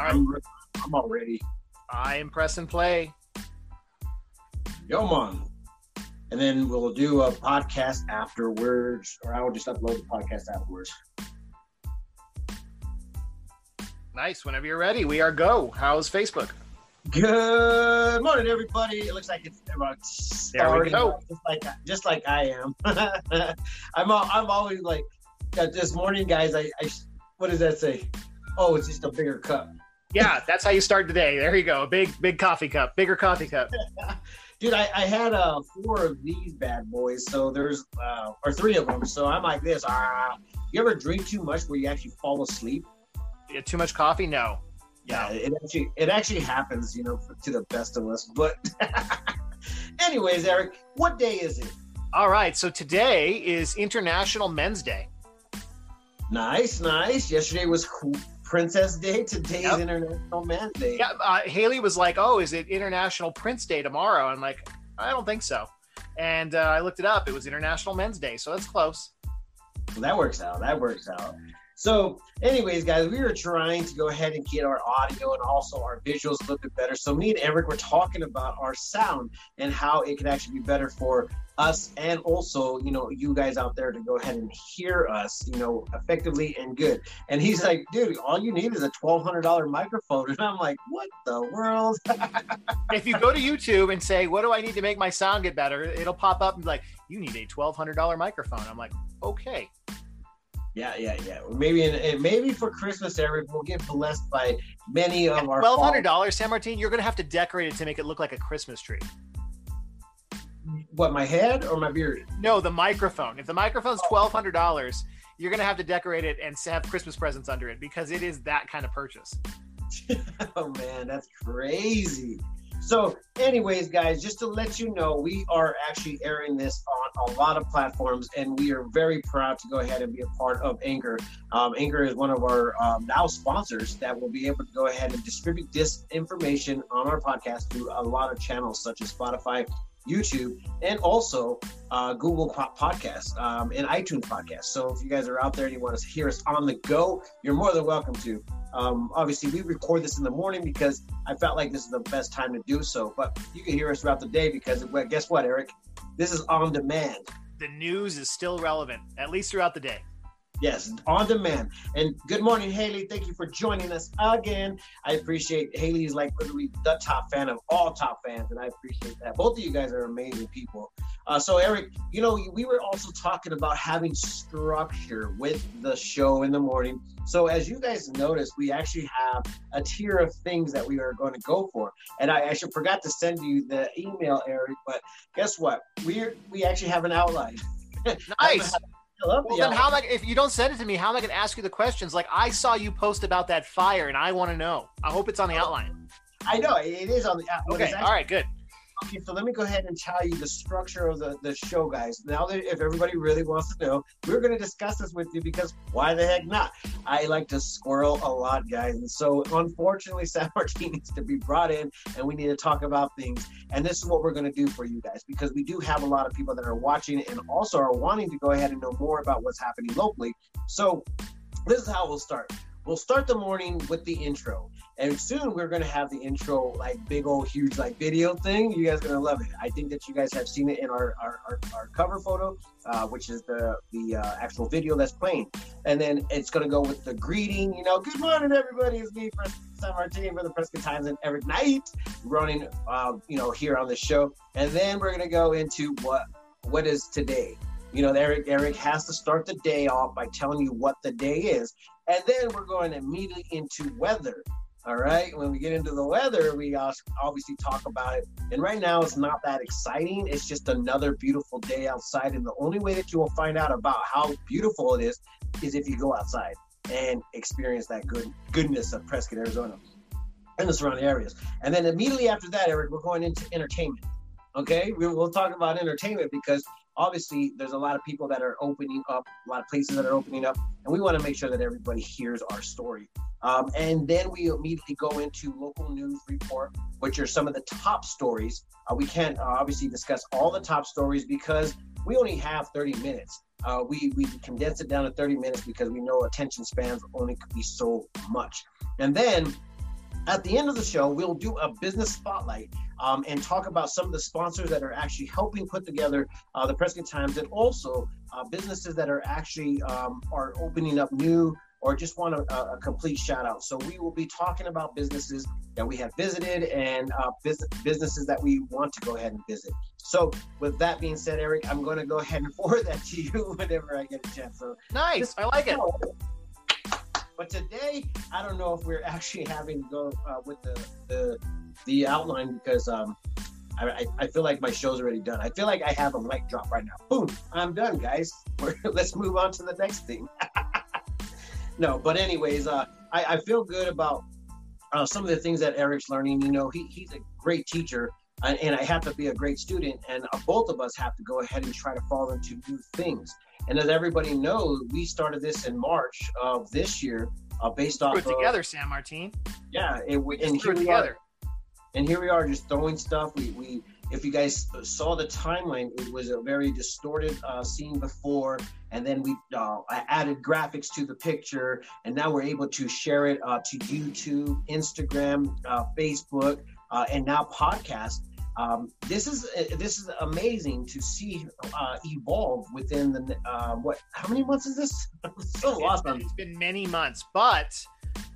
I'm, I'm all ready. I am press and play. Yo, man. And then we'll do a podcast afterwards, or I will just upload the podcast afterwards. Nice. Whenever you're ready, we are go. How's Facebook? Good morning, everybody. It looks like it's about There we starting go. just like just like I am. I'm I'm always like uh, this morning, guys. I, I what does that say? Oh, it's just a bigger cup, Yeah, that's how you start today. There you go. A big, big coffee cup, bigger coffee cup. dude. I, I had uh four of these bad boys, so there's uh or three of them. So I'm like this. Ah, you ever drink too much where you actually fall asleep? Yeah, Too much coffee? No. Yeah, it actually it actually happens, you know, to the best of us. But anyways, Eric, what day is it? All right. So today is International Men's Day. Nice, nice. Yesterday was Princess Day. Today's Yep. International Man's Day. Yeah. Uh, Haley was like, "Oh, is it International Prince Day tomorrow?" I'm like, "I don't think so." And uh, I looked it up. It was International Men's Day, so that's close. Well, that works out. That works out. So, anyways, guys, we were trying to go ahead and get our audio and also our visuals a little bit better. So, me and Eric were talking about our sound and how it could actually be better for us and also, you know, you guys out there to go ahead and hear us, you know, effectively and good. And he's like, dude, all you need is a twelve hundred dollar microphone. And I'm like, what the world? if you go to YouTube and say, "What do I need to make my sound get better?" It'll pop up and be like, "You need a twelve hundred dollar microphone." I'm like, "Okay." Yeah, yeah, yeah. Maybe in, and maybe for Christmas, Eric, we'll get blessed by many of our Twelve hundred dollars, San Martin. You're gonna have to decorate it to make it look like a Christmas tree. What my head or my beard? No, the microphone. If the microphone's twelve hundred dollars, you're gonna have to decorate it and have Christmas presents under it because it is that kind of purchase. oh man, that's crazy. So, anyways, guys, just to let you know, we are actually airing this on a lot of platforms, and we are very proud to go ahead and be a part of Anchor. Um, Anchor is one of our um, now sponsors that will be able to go ahead and distribute this information on our podcast through a lot of channels such as Spotify, YouTube, and also uh, Google po- Podcasts um, and iTunes Podcasts. So, if you guys are out there and you want to hear us on the go, you're more than welcome to. Um, obviously, we record this in the morning because I felt like this is the best time to do so. But you can hear us throughout the day because, well, guess what, Eric? This is on demand. The news is still relevant, at least throughout the day. Yes, on demand. And good morning, Haley. Thank you for joining us again. I appreciate Haley is like literally the top fan of all top fans, and I appreciate that. Both of you guys are amazing people. Uh, so, Eric, you know, we were also talking about having structure with the show in the morning. So, as you guys noticed, we actually have a tier of things that we are going to go for. And I actually forgot to send you the email, Eric, but guess what? We we actually have an outline. Nice. I love Well, the then how am I? If you don't send it to me, how am I going to ask you the questions? Like I saw you post about that fire, and I want to know. I hope it's on the oh. outline. I know it is on the uh, app. Okay. All right. Good. Okay, so let me go ahead and tell you the structure of the, the show, guys. Now that if everybody really wants to know, we're going to discuss this with you because why the heck not? I like to squirrel a lot, guys. And so unfortunately, San Martin needs to be brought in and we need to talk about things. And this is what we're going to do for you guys because we do have a lot of people that are watching and also are wanting to go ahead and know more about what's happening locally. So this is how we'll start. We'll start the morning with the intro. And soon we're gonna have the intro like big old huge like video thing. You guys are gonna love it. I think that you guys have seen it in our our, our, our cover photo, uh, which is the the uh, actual video that's playing. And then it's gonna go with the greeting. You know, good morning everybody. It's me, Preston San Martin for the Prescott Times and Eric Knight running, uh, you know, here on the show. And then we're gonna go into what what is today. You know, Eric Eric has to start the day off by telling you what the day is, and then we're going immediately into weather. All right. When we get into the weather, we obviously talk about it. And right now, it's not that exciting. It's just another beautiful day outside. And the only way that you will find out about how beautiful it is is if you go outside and experience that good goodness of Prescott, Arizona, and the surrounding areas. And then immediately after that, Eric, we're going into entertainment. Okay, we'll talk about entertainment because obviously there's a lot of people that are opening up, a lot of places that are opening up, and we want to make sure that everybody hears our story. Um, and then we immediately go into local news report, which are some of the top stories. Uh, we can't uh, obviously discuss all the top stories because we only have 30 minutes. Uh, we we condense it down to 30 minutes because we know attention spans only could be so much. And then At the end of the show, we'll do a business spotlight um, and talk about some of the sponsors that are actually helping put together uh, the Prescott Times, and also uh, businesses that are actually um, are opening up new or just want a, a, complete shout out. So we will be talking about businesses that we have visited and uh, businesses that we want to go ahead and visit. So with that being said, Eric, I'm going to go ahead and forward that to you whenever I get a chance. So nice, I like it. But today, I don't know if we're actually having to go uh, with the, the the outline because um, I, I feel like my show's already done. I feel like I have a mic drop right now. Boom, I'm done, guys. We're, let's move on to the next thing. no, but anyways, uh, I, I feel good about uh, some of the things that Eric's learning. You know, he, he's a great teacher, and, and I have to be a great student, and uh, both of us have to go ahead and try to fall into new things. And as everybody knows, we started this in March of this year, uh, based off. Put together, San Martin. Yeah, it, and here we together. are. And here we are, just throwing stuff. We we if you guys saw the timeline, it was a very distorted uh, scene before, and then we uh, added graphics to the picture, and now we're able to share it uh, to YouTube, Instagram, uh, Facebook, uh, and now podcast. Um, this is uh, this is amazing to see evolve within the what? How many months is this? so it's awesome. Been, it's been many months, but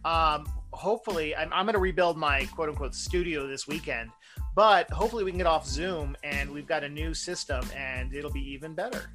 um, hopefully, I'm, I'm going to rebuild my quote unquote studio this weekend but hopefully we can get off Zoom and we've got a new system and it'll be even better.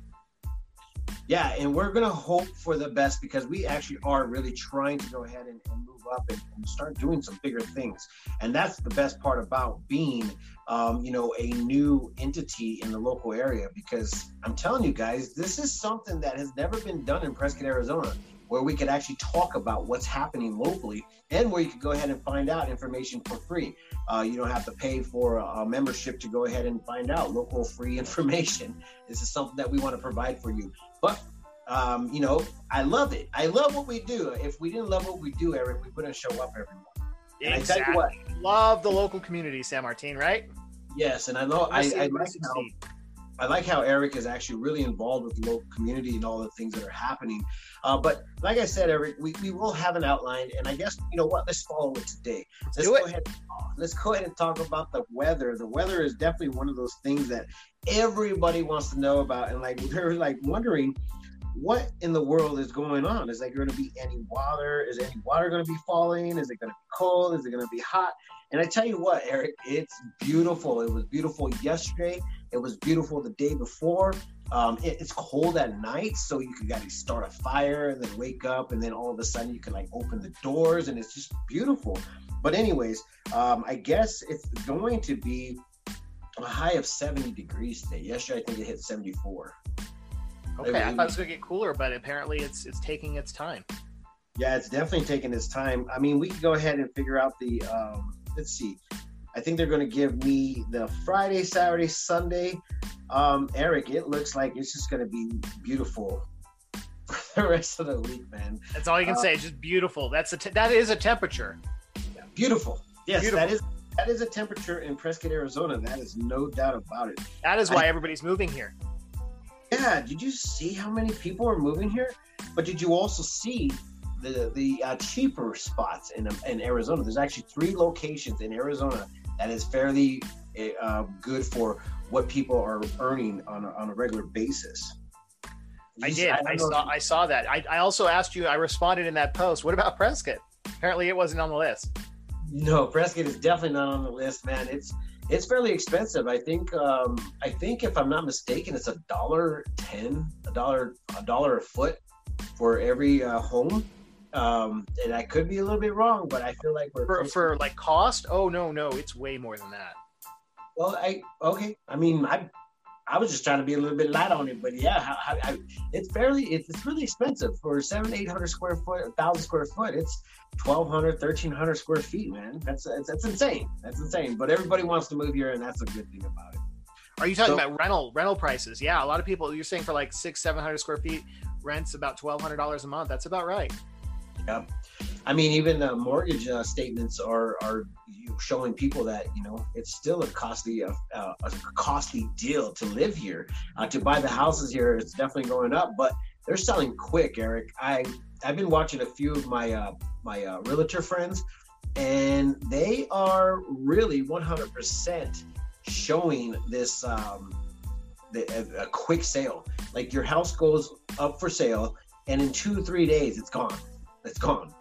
Yeah, and we're gonna hope for the best because we actually are really trying to go ahead and, and move up and, and, start doing some bigger things. And that's the best part about being, um, you know, a new entity in the local area. Because I'm telling you guys, this is something that has never been done in Prescott, Arizona where we could actually talk about what's happening locally and where you could go ahead and find out information for free. Uh, you don't have to pay for a, a, membership to go ahead and find out local free information. This is something that we want to provide for you. But um, you know, I love it. I love what we do. If we didn't love what we do, Eric, we wouldn't show up every morning. And exactly. I tell you what, love the local community, San Martin, right? Yes, and I know I, I like how I like how Eric is actually really involved with the local community and all the things that are happening. Uh, but like I said, Eric, we, we will have an outline, and I guess you know what? Let's follow it today. Let's, let's go it. ahead. Let's go ahead and talk about the weather. The weather is definitely one of those things that everybody wants to know about, and like they're like wondering what in the world is going on? Is there going to be any water? Is any water going to be falling? Is it going to be cold? Is it going to be hot? And I tell you what, Eric, it's beautiful. It was beautiful yesterday. It was beautiful the day before. Um, it, it's cold at night, so you can got to start a fire and then wake up, and then all of a sudden you can like open the doors, and it's just beautiful. But anyways, um, I guess it's going to be a high of 70 degrees today. Yesterday, I think it hit 74. Okay, I thought it was gonna get cooler, but apparently it's it's taking its time. Yeah, it's definitely taking its time. I mean, we can go ahead and figure out the. Um, let's see. I think they're going to give me the Friday, Saturday, Sunday. Um, Eric, it looks like it's just going to be beautiful for the rest of the week, man. That's all you can uh, say. It's just beautiful. That's a te- that is a temperature. Beautiful. Yes, beautiful. that is that is a temperature in Prescott, Arizona. That is no doubt about it. That is why I, everybody's moving here. Yeah. Did you see how many people are moving here? But did you also see the the uh, cheaper spots in in Arizona? There's actually three locations in Arizona that is fairly uh, good for what people are earning on a, on a regular basis. I did. I, I saw. I saw that. I, I also asked you. I responded in that post. What about Prescott? Apparently, it wasn't on the list. No, Prescott is definitely not on the list, man. It's it's fairly expensive. I think. Um, I think if I'm not mistaken, it's a dollar ten, a dollar, a dollar a foot for every uh, home. Um, and I could be a little bit wrong, but I feel like we're for, for like cost. Oh no, no, it's way more than that. Well, I okay. I mean, I I was just trying to be a little bit light on it, but yeah, I, I, it's fairly it's, it's really expensive for seven eight hundred square foot, a thousand square foot. It's 1200 1300 square feet, man. That's that's insane. That's insane. But everybody wants to move here, and that's a good thing about it. Are you talking so, about rental rental prices? Yeah, a lot of people. You're saying for like six seven hundred square feet, rents about twelve hundred dollars a month. That's about right. Yeah, I mean, even the mortgage uh, statements are are showing people that you know it's still a costly uh, uh, a costly deal to live here. Uh, to buy the houses here, it's definitely going up, but they're selling quick. Eric, I I've been watching a few of my uh, my uh, realtor friends, and they are really 100% showing this um, the, a, a quick sale. Like your house goes up for sale, and in two three days, it's gone. It's gone.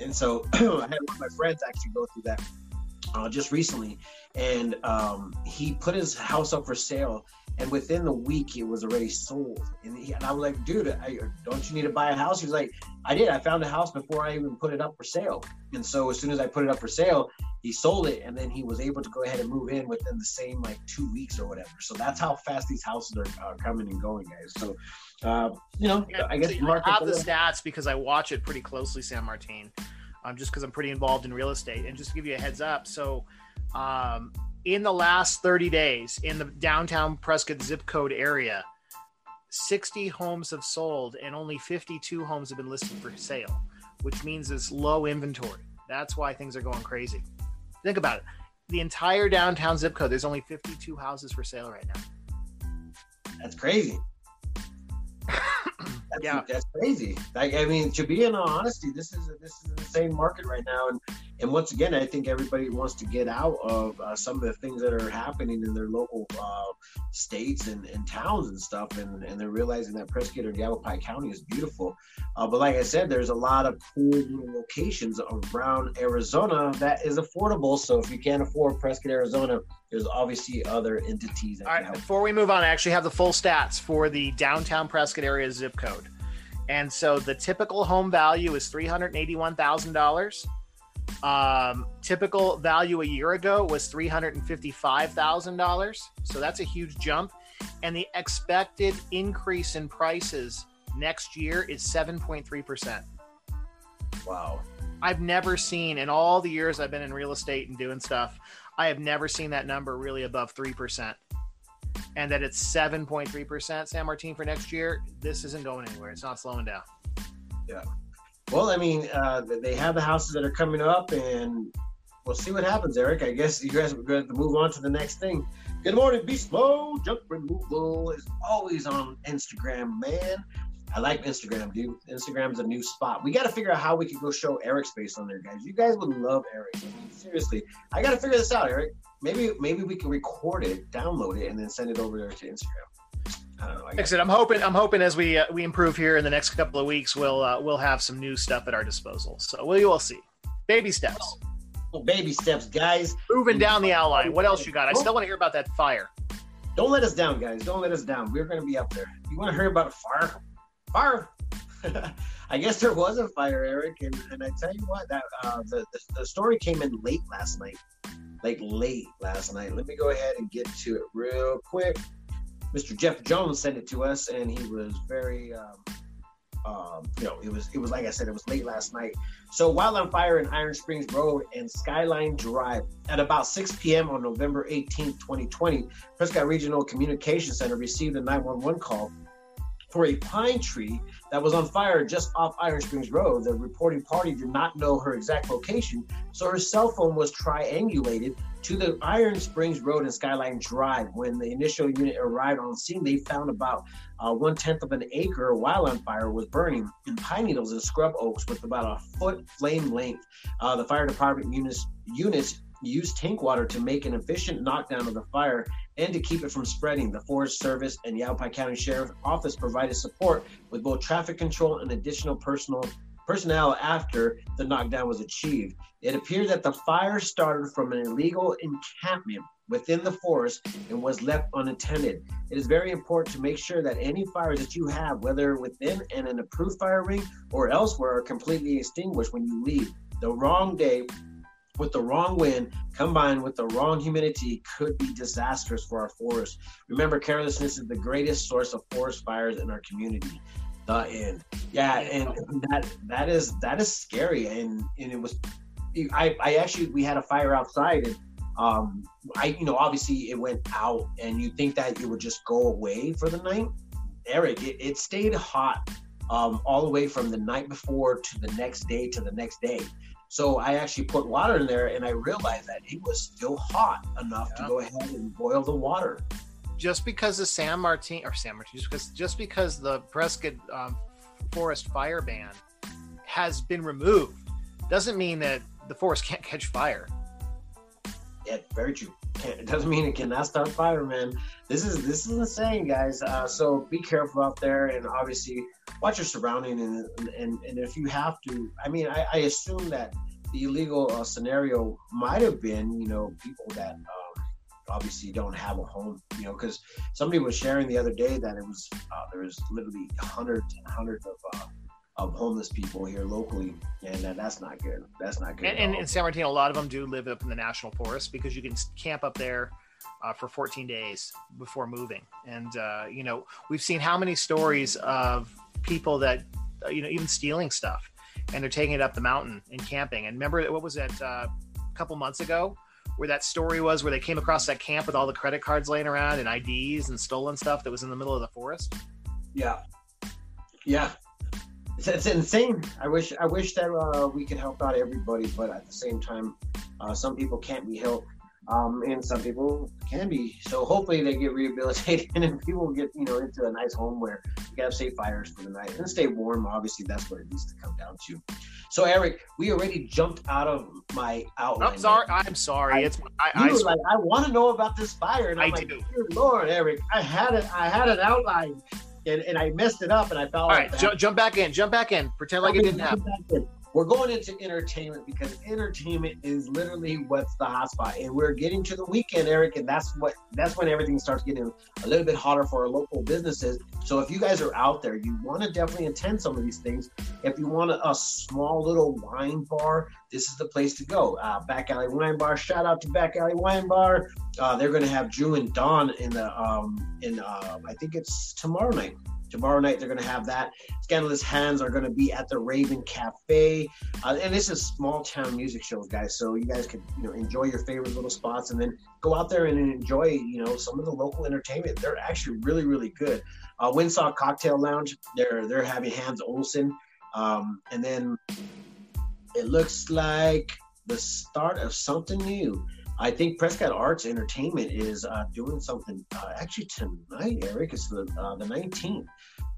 And so I had one of my friends actually go through that uh, just recently, and um, he put his house up for sale, and within the week it was already sold. And, he, and I was like, dude, I, don't you need to buy a house? He was like, I did. I found a house before I even put it up for sale. And so as soon as I put it up for sale, he sold it, and then he was able to go ahead and move in within the same like two weeks or whatever. So that's how fast these houses are, are coming and going, guys. So. Uh, you know, yeah, I guess so I have the stats because I watch it pretty closely, San Martin um, just because I'm pretty involved in real estate. And just to give you a heads up, so um, in the last 30 days in the downtown Prescott zip code area, 60 homes have sold and only 52 homes have been listed for sale, which means it's low inventory. That's why things are going crazy. Think about it. The entire downtown zip code, there's only 52 houses for sale right now. That's crazy. That's, yeah, that's crazy. Like, I mean, to be in all honesty, this is this is the same market right now, and and once again, I think everybody wants to get out of uh, some of the things that are happening in their local uh, states and, and, towns and stuff, and, and they're realizing that Prescott or Yavapai County is beautiful. Uh, but like I said, there's a lot of cool little locations around Arizona that is affordable. So if you can't afford Prescott, Arizona, there's obviously other entities. All right, before we move on, I actually have the full stats for the downtown Prescott area zip code. And so the typical home value is $381,000. Um, typical value a year ago was $355,000. So that's a huge jump. And the expected increase in prices next year is 7.3%. Wow. I've never seen in all the years I've been in real estate and doing stuff, I have never seen that number really above 3%. And that it's 7.3% San Martin for next year. This isn't going anywhere. It's not slowing down. Yeah. Well, I mean, uh, they have the houses that are coming up, and we'll see what happens, Eric. I guess you guys are going to move on to the next thing. Good morning, Beast Mode. Junk removal is always on Instagram, man. I like Instagram, dude. Instagram's a new spot. We got to figure out how we can go show Eric's face on there, guys. You guys would love Eric. I mean, seriously, I got to figure this out, Eric. Maybe maybe we can record it, download it, and then send it over there to Instagram. I don't know. I like I said, I'm hoping I'm hoping as we uh, we improve here in the next couple of weeks, we'll uh, we'll have some new stuff at our disposal. So we will see. Baby steps. Oh, baby steps, guys. Moving down the outline. What else you got? I still want to hear about that fire. Don't let us down, guys. Don't let us down. We're going to be up there. You want to hear about a fire? Fire. I guess there was a fire, Eric, and, and I tell you what, that uh, the, the, the story came in late last night, like late last night. Let me go ahead and get to it real quick. Mr. Jeff Jones sent it to us, and he was very, um, um, you know, it was it was like I said, it was late last night. So Wildland Fire in Iron Springs Road and Skyline Drive at about 6 p.m. on November 18, 2020, Prescott Regional Communication Center received a 911 call for a pine tree that was on fire just off Iron Springs Road. The reporting party did not know her exact location, so her cell phone was triangulated to the Iron Springs Road and Skyline Drive. When the initial unit arrived on scene, they found about uh, one tenth of an acre wildland fire was burning in pine needles and scrub oaks with about a foot flame length. Uh, the fire department units units used tank water to make an efficient knockdown of the fire and to keep it from spreading. The Forest Service and Yavapai County Sheriff's Office provided support with both traffic control and additional personal personnel after the knockdown was achieved. It appeared that the fire started from an illegal encampment within the forest and was left unattended. It is very important to make sure that any fires that you have, whether within an approved fire ring or elsewhere, are completely extinguished when you leave. The wrong day with the wrong wind combined with the wrong humidity could be disastrous for our forests. Remember, carelessness is the greatest source of forest fires in our community. The end. Yeah, and that that is that is scary. And and it was, I I actually we had a fire outside and um I you know obviously it went out and you think that it would just go away for the night. Eric, it, it stayed hot um, all the way from the night before to the next day to the next day. So I actually put water in there and I realized that it was still hot enough yeah. to go ahead and boil the water. Just because the San Martin or San Martin, just because, just because the Prescott um, Forest Fire Ban has been removed, doesn't mean that the forest can't catch fire. Yeah, very true. It doesn't mean it cannot start fire, man. This is this is the saying, guys. Uh, so be careful out there, and obviously watch your surrounding, and and, and if you have to, I mean, I, I assume that the illegal uh, scenario might have been, you know, people that um, obviously don't have a home, you know, because somebody was sharing the other day that it was uh, there was literally hundreds and hundreds of uh, of homeless people here locally, and uh, that's not good. That's not good. And, and in San Martino, a lot of them do live up in the national forest because you can camp up there uh, for 14 days before moving. And uh, you know, we've seen how many stories of people that uh, you know even stealing stuff, and they're taking it up the mountain and camping. And remember, what was that uh, a couple months ago? Where that story was, where they came across that camp with all the credit cards laying around and IDs and stolen stuff that was in the middle of the forest. Yeah, yeah, it's, it's insane. I wish I wish that uh, we could help out everybody, but at the same time, uh, some people can't be helped, um, and some people can be. So hopefully they get rehabilitated and people get you know into a nice home where you can have safe fires for the night and stay warm. Obviously, that's what it needs to come down to. So Eric, we already jumped out of my outline. I'm sorry. I'm sorry. I, it's I, I, like I want to know about this fire, and I'm I like, do. Lord, Eric, I had it. I had an outline and, and I messed it up and I fell. All right, jump, jump back in. Jump back in. Pretend like it didn't happen. We're going into entertainment because entertainment is literally what's the hotspot, and we're getting to the weekend, Eric, and that's what that's when everything starts getting a little bit hotter for our local businesses. So if you guys are out there, you want to definitely attend some of these things. If you want a, a small little wine bar, this is the place to go. Uh, Back Alley Wine Bar. Shout out to Back Alley Wine Bar. Uh, they're going to have Drew and Dawn in the um, in uh, I think it's tomorrow night. Tomorrow night they're going to have that. Scandalous Hands are going to be at the Raven Cafe, uh, and this is small town music shows, guys. So you guys can you know enjoy your favorite little spots, and then go out there and enjoy you know some of the local entertainment. They're actually really really good. Uh, Cocktail Lounge, they're they're having Hans Olsen, um, and then it looks like the start of something new. I think Prescott Arts Entertainment is uh, doing something uh, actually tonight, Eric. It's the uh, the 19th.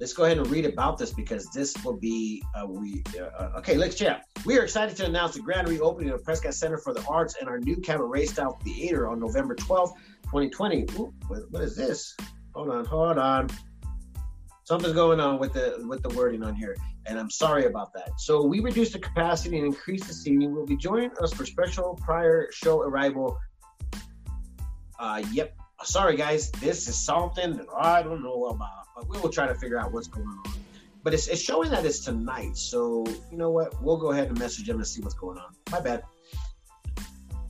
Let's go ahead and read about this because this will be uh, we. Uh, okay, let's chat. We are excited to announce the grand reopening of Prescott Center for the Arts and our new cabaret style theater on November 12th, 2020. Ooh, what, what is this? Hold on, hold on. Something's going on with the with the wording on here and I'm sorry about that. So we reduced the capacity and increased the seating. Will be joining us for special prior show arrival. Uh, yep. Sorry, guys. This is something that I don't know about, but we will try to figure out what's going on. But it's, it's showing that it's tonight. So you know what? We'll go ahead and message them and see what's going on. My bad.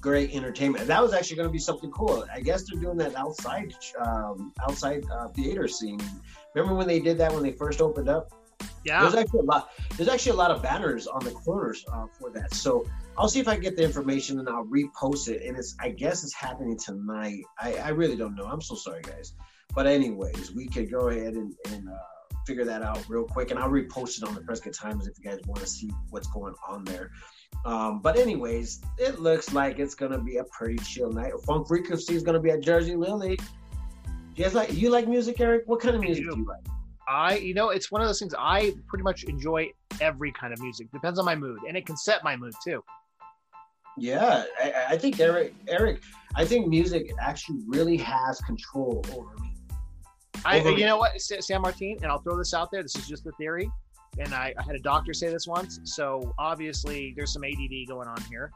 Great entertainment. That was actually going to be something cool. I guess they're doing that outside, um, outside uh, theater scene. Remember when they did that when they first opened up? Yeah. There's actually a lot. There's actually a lot of banners on the corners uh, for that. So I'll see if I can get the information and I'll repost it. And it's I guess it's happening tonight. I, I really don't know. I'm so sorry, guys. But anyways, we could go ahead and, and uh, figure that out real quick, and I'll repost it on the Prescott Times if you guys want to see what's going on there. Um, but anyways, it looks like it's gonna be a pretty chill night. Funk Frequency is gonna be at Jersey Lily. You like you like music, Eric? What kind of music do. do you like? I, you know, it's one of those things. I pretty much enjoy every kind of music. Depends on my mood, and it can set my mood too. Yeah, I, I think Eric, Eric, I think music actually really has control over me. I, over you me. know what, San Martin, and I'll throw this out there. This is just a theory, and I, I had a doctor say this once. So obviously, there's some ADD going on here,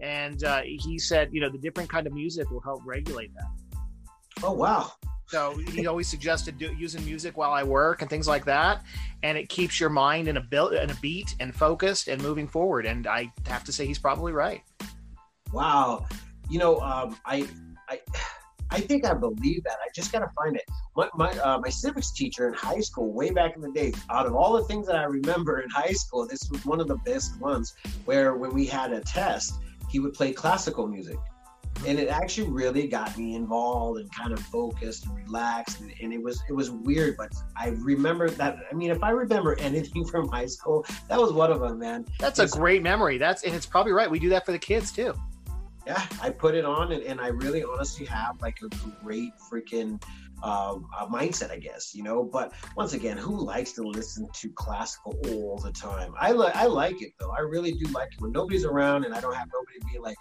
and uh, he said, you know, the different kind of music will help regulate that. Oh wow! So he always suggested do, using music while I work and things like that, and it keeps your mind in a in a beat and focused and moving forward. And I have to say he's probably right. Wow, you know, um, I I I think I believe that. I just gotta find it. My my, uh, my civics teacher in high school, way back in the day, out of all the things that I remember in high school, this was one of the best ones. Where when we had a test, he would play classical music and it actually really got me involved and kind of focused and relaxed and, and, it was it was weird but i remember that i mean if i remember anything from high school that was one of them man. That's it's, a great memory. That's and it's probably right. We do that for the kids too. Yeah i put it on and, and i really honestly have like a great freaking uh, mindset, I guess, you know. But once again, who likes to listen to classical all the time? I like I like it though. I really do like it when nobody's around and I don't have nobody being like,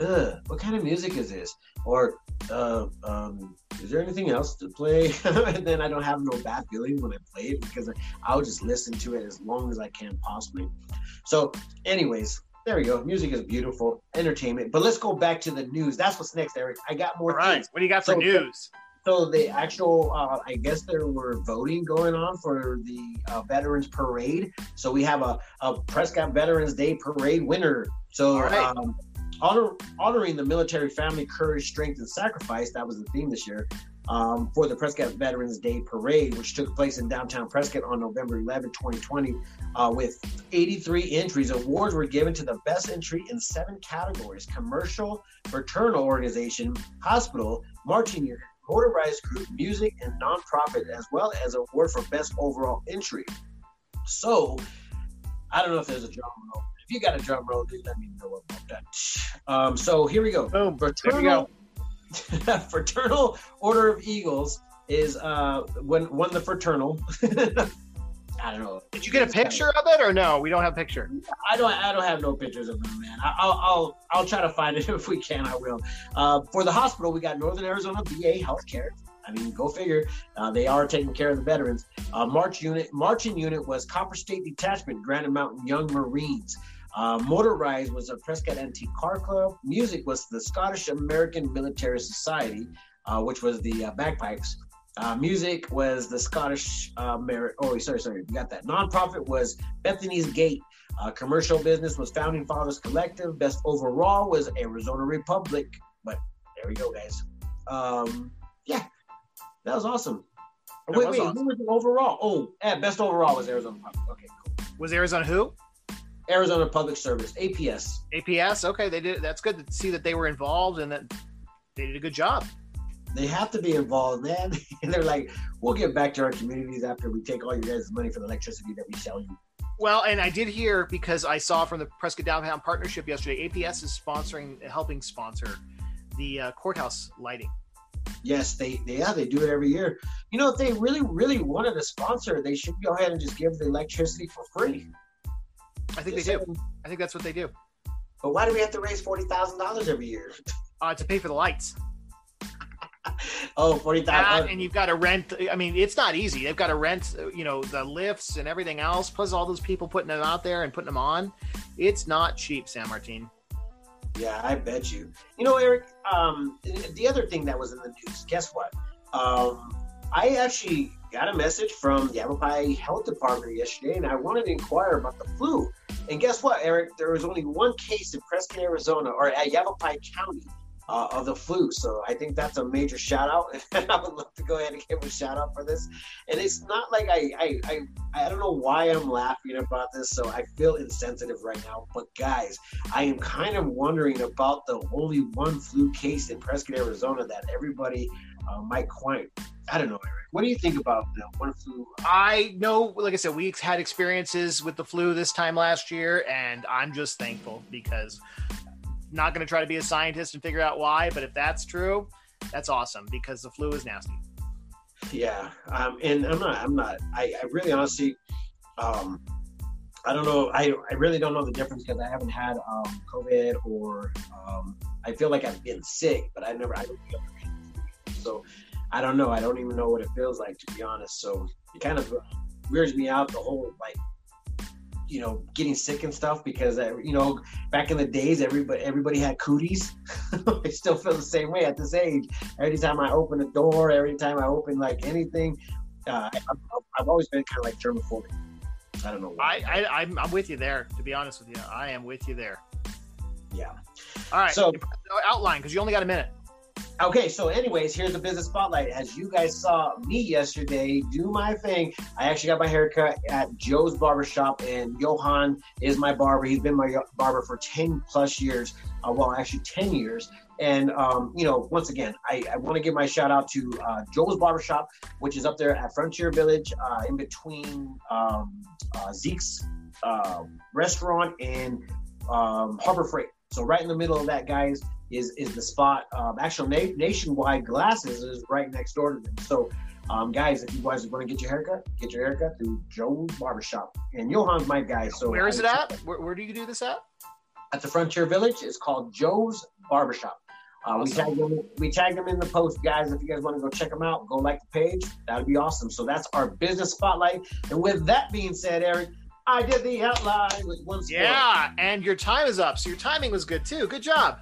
"Ugh, what kind of music is this?" Or, uh, um, "Is there anything else to play?" and then I don't have no bad feeling when I play it because I'll just listen to it as long as I can possibly. So, anyways, there we go. Music is beautiful, entertainment. But let's go back to the news. That's what's next, Eric. I got more. All right. Things. What do you got for So- news? So the actual, uh, I guess there were voting going on for the uh, Veterans Parade. So we have a, a Prescott Veterans Day Parade winner. So right. um, honor, honoring the military family, courage, strength, and sacrifice. That was the theme this year. Um, for the Prescott Veterans Day Parade, which took place in downtown Prescott on November 11, 2020, uh, with 83 entries. Awards were given to the best entry in seven categories commercial, fraternal organization, hospital, marching unit, motorized group, music, and nonprofit, as well as award for best overall entry. So, I don't know if there's a drum roll. If you got a drum roll, dude, let me know about that. Um, so here we go. Boom. We Fraternal, go. Fraternal Order of Eagles is uh when won the fraternal. I don't know. Did you get a picture of it or no? We don't have a picture. I don't. I don't have no pictures of them, man. I, I'll, I'll, I'll try to find it if we can. I will. Uh, for the hospital, we got Northern Arizona VA Healthcare. I mean, go figure. Uh, they are taking care of the veterans. Uh, March unit, marching unit was Copper State Detachment, Granite Mountain Young Marines. Uh, motorized was a Prescott Antique Car Club. Music was the Scottish American Military Society, uh, which was the uh, bagpipes. Uh, music was the Scottish uh, Merit. Oh, sorry, sorry, you got that. Nonprofit was Bethany's Gate. Uh, commercial business was Founding Fathers Collective. Best overall was Arizona Republic. But there we go, guys. Um, yeah, that was awesome. That wait, was wait, awesome. who was the overall? Oh, yeah, best overall was Arizona Public. Okay, cool. Was Arizona who? Arizona Public Service, APS. APS. Okay, they did. That's good to see that they were involved and that they did a good job. They have to be involved, man. and they're like, we'll get back to our communities after we take all your guys' money for the electricity that we sell you. Well, and I did hear because I saw from the Prescott Downtown Partnership yesterday, APS is sponsoring, helping sponsor the uh, courthouse lighting. Yes, they, they yeah they do it every year. You know, if they really really wanted to sponsor, they should go ahead and just give the electricity for free. I think they do. saying. I think that's what they do But why do we have to raise forty thousand dollars every year? uh, to pay for the lights. Oh, forty That, thousand. and you've got to rent. I mean, it's not easy. They've got to rent, you know, the lifts and everything else, plus all those people putting them out there and putting them on. It's not cheap, San Martin. Yeah, I bet you. You know, Eric. Um, the other thing that was in the news. Guess what? Um, I actually got a message from the Yavapai Health Department yesterday, and I wanted to inquire about the flu. And guess what, Eric? There was only one case in Prescott, Arizona, or at Yavapai County. Uh, of the flu, so I think that's a major shout out, and I would love to go ahead and give a shout out for this. And it's not like I, I, I, I don't know why I'm laughing about this, so I feel insensitive right now. But guys, I am kind of wondering about the only one flu case in Prescott, Arizona that everybody uh, might quite. I don't know, Eric. What do you think about the one flu? I know, like I said, we had experiences with the flu this time last year, and I'm just thankful because not going to try to be a scientist and figure out why, but if that's true, that's awesome because the flu is nasty. Yeah, um, and I'm not. I'm not. I, I really honestly, um, I don't know. I, I really don't know the difference because I haven't had um, COVID or um, I feel like I've been sick, but I never. I don't sick. So I don't know. I don't even know what it feels like to be honest. So it kind of weirds me out the whole like you know getting sick and stuff because uh, you know back in the days everybody everybody had cooties. I still feel the same way at this age every time I open a door, every time I open like anything, uh, I've, I've always been kind of like germaphobic. I don't know why. I, I I'm, I'm with you there. To be honest with you, I am with you there. yeah. All right, So- outline because you only got a minute. Okay, so anyways, here's the business spotlight. As you guys saw me yesterday do my thing, I actually got my haircut at Joe's Barbershop, and Johan is my barber. He's been my barber for 10 plus years. Uh, well, actually 10 years. And, um, you know, once again, I, I want to give my shout out to uh, Joe's Barbershop, which is up there at Frontier Village, uh, in between um, uh, Zeke's uh, restaurant and um, Harbor Freight. So right in the middle of that, guys. Is is the spot. Um, actual na- nationwide glasses is right next door to them. So, um, guys, if you guys want to get your haircut, get your haircut through Joe's Barbershop. And Johan's my guy. So where is it at? Where, where do you do this at? At the Frontier Village. It's called Joe's Barbershop. Uh, awesome. We tagged them. We tagged them in the post, guys. If you guys want to go check them out, go like the page. That'd be awesome. So that's our business spotlight. And with that being said, Eric, I did the outline with one. Yeah, and your time is up, so your timing was good too. Good job.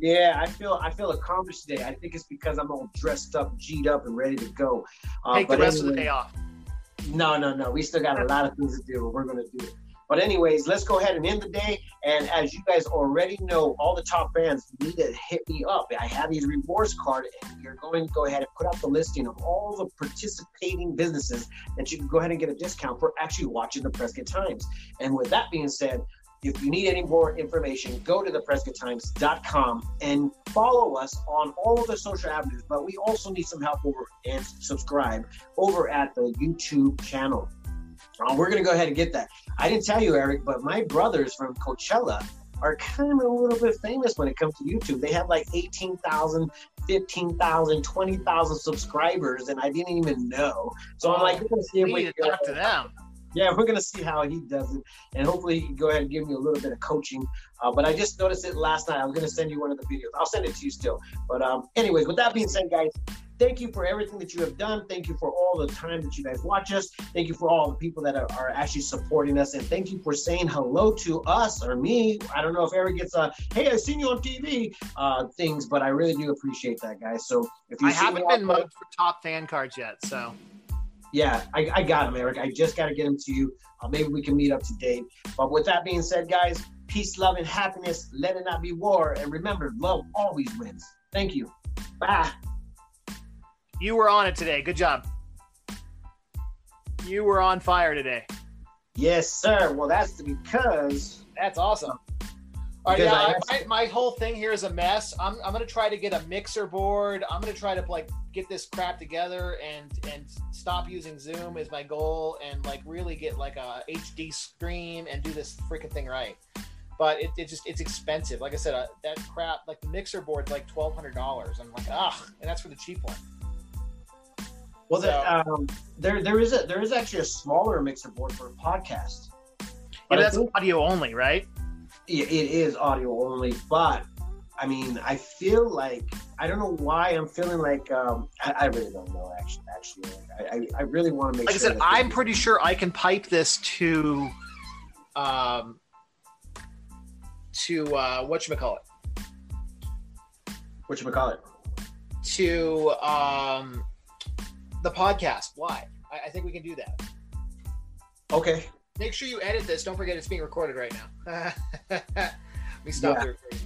Yeah, I feel I feel accomplished today. I think it's because I'm all dressed up, G'd up, and ready to go. Uh, Take the rest anyway, of the day off. No, no, no. We still got a lot of things to do, but we're gonna do it. But anyways, let's go ahead and end the day. And as you guys already know, all the top fans need to hit me up. I have these rewards card, and you're going to go ahead and put out the listing of all the participating businesses that you can go ahead and get a discount for actually watching the Prescott Times. And with that being said, if you need any more information, go to theprescotttimes.com and follow us on all of the social avenues. But we also need some help over and subscribe over at the YouTube channel. Uh, we're going to go ahead and get that. I didn't tell you, Eric, but my brothers from Coachella are kind of a little bit famous when it comes to YouTube. They have like 18,000, 15,000, 20,000 subscribers, and I didn't even know. So I'm like, we're going to see if we can talk to them. Yeah, we're going to see how he does it. And hopefully he can go ahead and give me a little bit of coaching. Uh, but I just noticed it last night. I was going to send you one of the videos. I'll send it to you still. But um, anyways, with that being said, guys, thank you for everything that you have done. Thank you for all the time that you guys watch us. Thank you for all the people that are, are actually supporting us. And thank you for saying hello to us or me. I don't know if Eric gets a, hey, I've seen you on TV uh, things, but I really do appreciate that, guys. So if you I haven't been mugged for top fan cards yet. So yeah, I, I got him, Eric. I just got to get him to you. Uh, maybe we can meet up to date. But with that being said, guys, peace, love, and happiness. Let it not be war. And remember, love always wins. Thank you. Bye. You were on it today. Good job. You were on fire today. Yes, sir. Well, that's because that's awesome. All right, yeah, I, my, my, whole thing here is a mess. I'm, I'm gonna try to get a mixer board. I'm gonna try to like get this crap together and and stop using Zoom is my goal and like really get like a HD screen and do this freaking thing right. But it, it just it's expensive. Like I said, uh, that crap like the mixer board's like twelve hundred dollars. I'm like ah, and that's for the cheap one. Well, so, the, um, there there is a there is actually a smaller mixer board for a podcast. Yeah, that's think, audio only, right? it is audio only, but I mean, I feel like I don't know why I'm feeling like um, I, I really don't know. Actually, actually, I, I really want to make. Like sure I said, I'm pretty sure I can pipe this to, um, to uh, what you call it. What you call it? To um, the podcast live. I, I think we can do that. Okay. Make sure you edit this. Don't forget it's being recorded right now. Let me stop yeah.